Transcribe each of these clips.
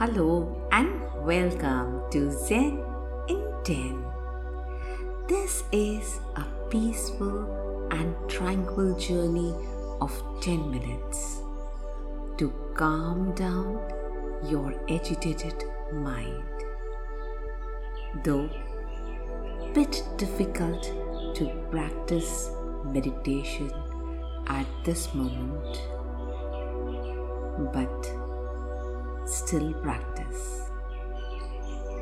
Hello and welcome to Zen in 10. This is a peaceful and tranquil journey of 10 minutes to calm down your agitated mind. Though bit difficult to practice meditation at this moment, but still practice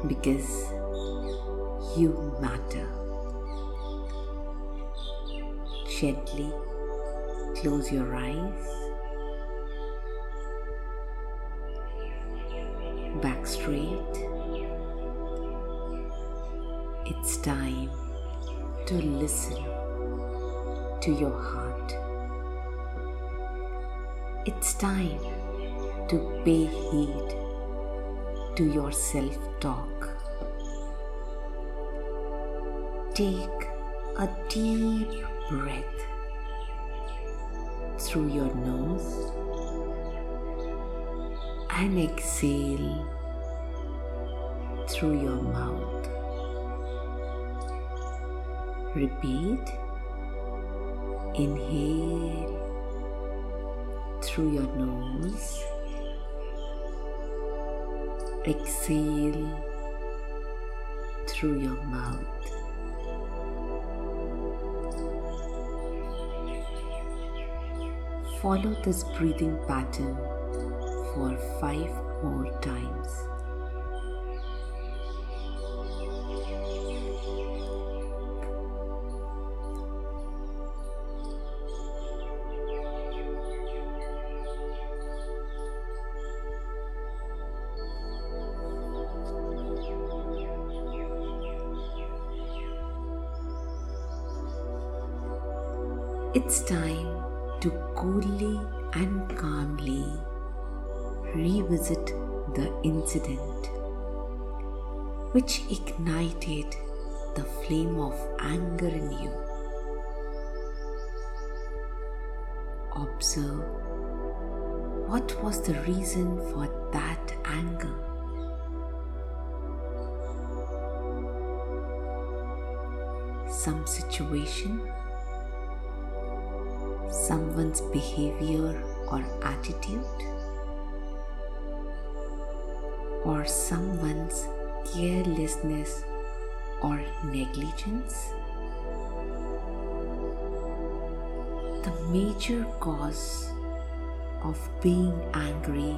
because you matter. Gently close your eyes, back straight. It's time to listen to your heart. It's time to pay heed to your self talk. Take a deep breath through your nose and exhale through your mouth. Repeat. Inhale through your nose. Exhale through your mouth. Follow this breathing pattern for five more times. It's time to coolly and calmly revisit the incident which ignited the flame of anger in you. Observe what was the reason for that anger. Some situation someone's behavior or attitude, or someone's carelessness or negligence. The major cause of being angry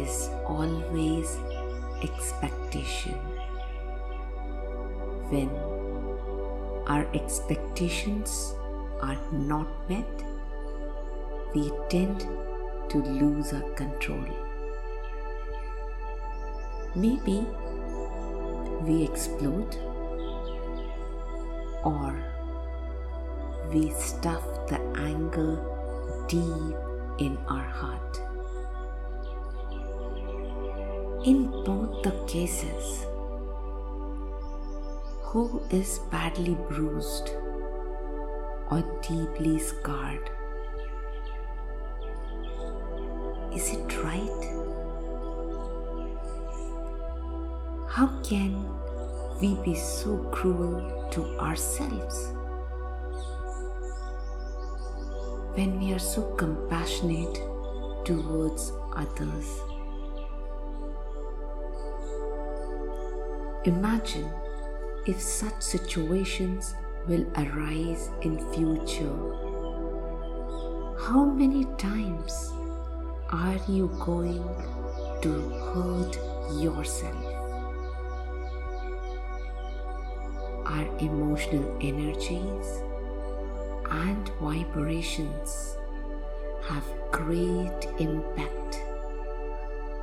is always expectation. When our expectations are not met, we tend to lose our control. Maybe we explode or we stuff the anger deep in our heart. In both the cases, who is badly bruised or deeply scarred? How can we be so cruel to ourselves when we are so compassionate towards others? Imagine if such situations will arise in future how many times are you going to hurt yourself our emotional energies and vibrations have great impact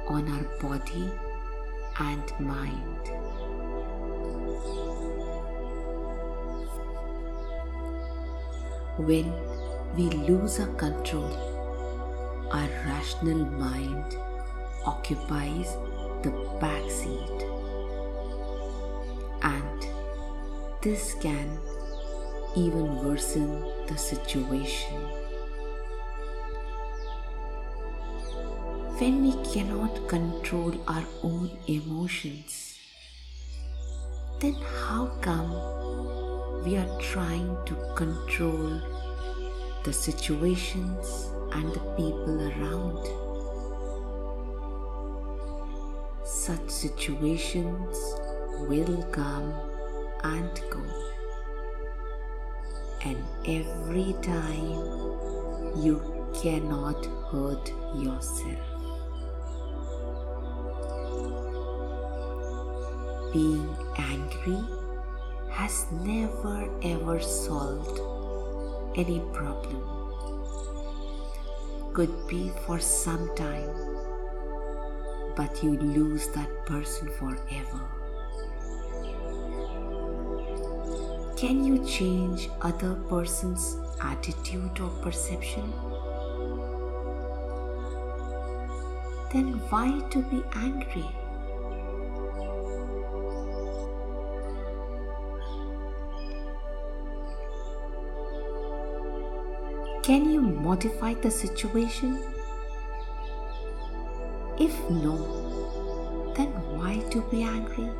on our body and mind. When we lose our control, our rational mind occupies the back seat, this can even worsen the situation. when we cannot control our own emotions, then how come we are trying to control the situations and the people around? Such situations will come and go, and every time you cannot hurt yourself. Being angry has never ever solved any problem. Could be for some time, but you lose that person forever. Can you change other person's attitude or perception? Then why to be angry? Can you modify the situation? If no, then why to be angry?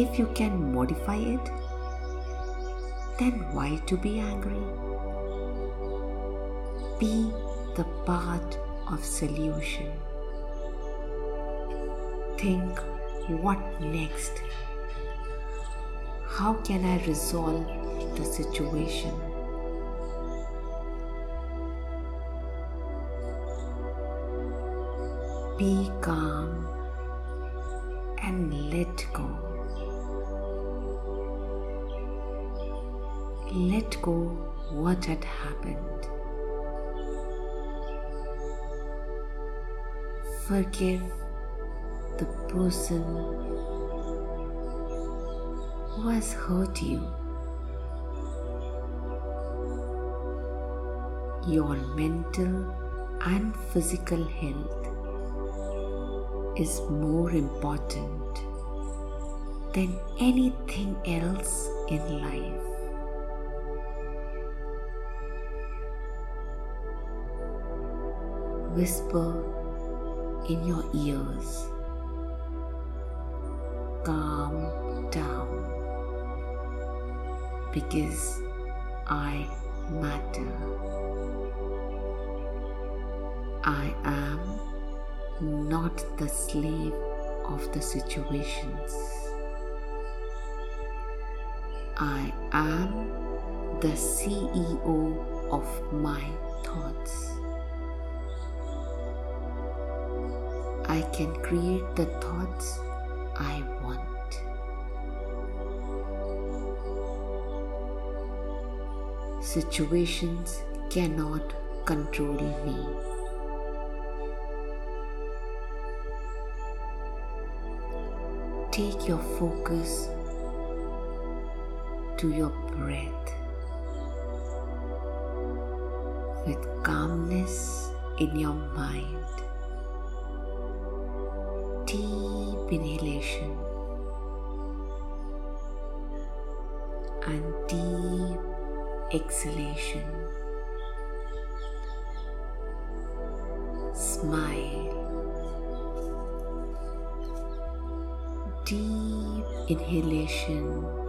If you can modify it, then why to be angry? Be the part of solution. Think what next? How can I resolve the situation? Be calm and let go. Let go what had happened. Forgive the person who has hurt you. Your mental and physical health is more important than anything else in life. Whisper in your ears. Calm down because I matter. I am not the slave of the situations. I am the CEO of my thoughts. I can create the thoughts I want. Situations cannot control me. Take your focus to your breath with calmness in your mind. Deep inhalation and deep exhalation. Smile. Deep inhalation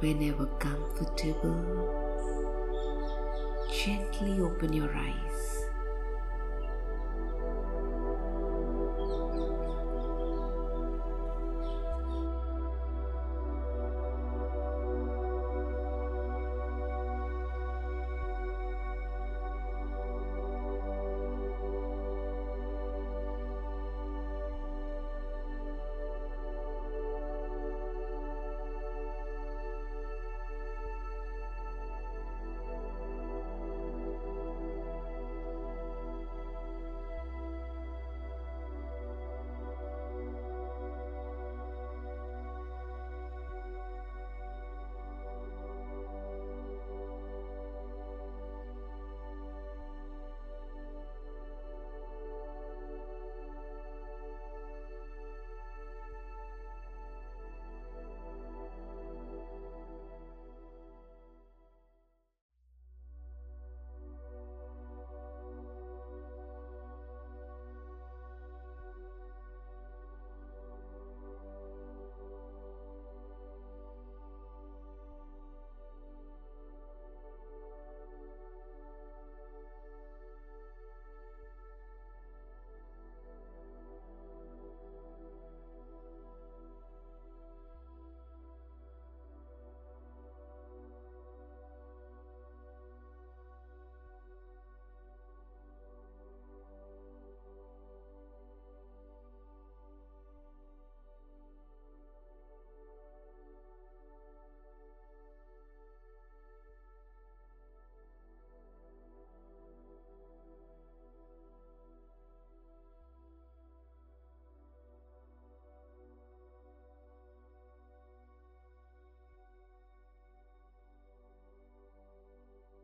Whenever comfortable, gently open your eyes.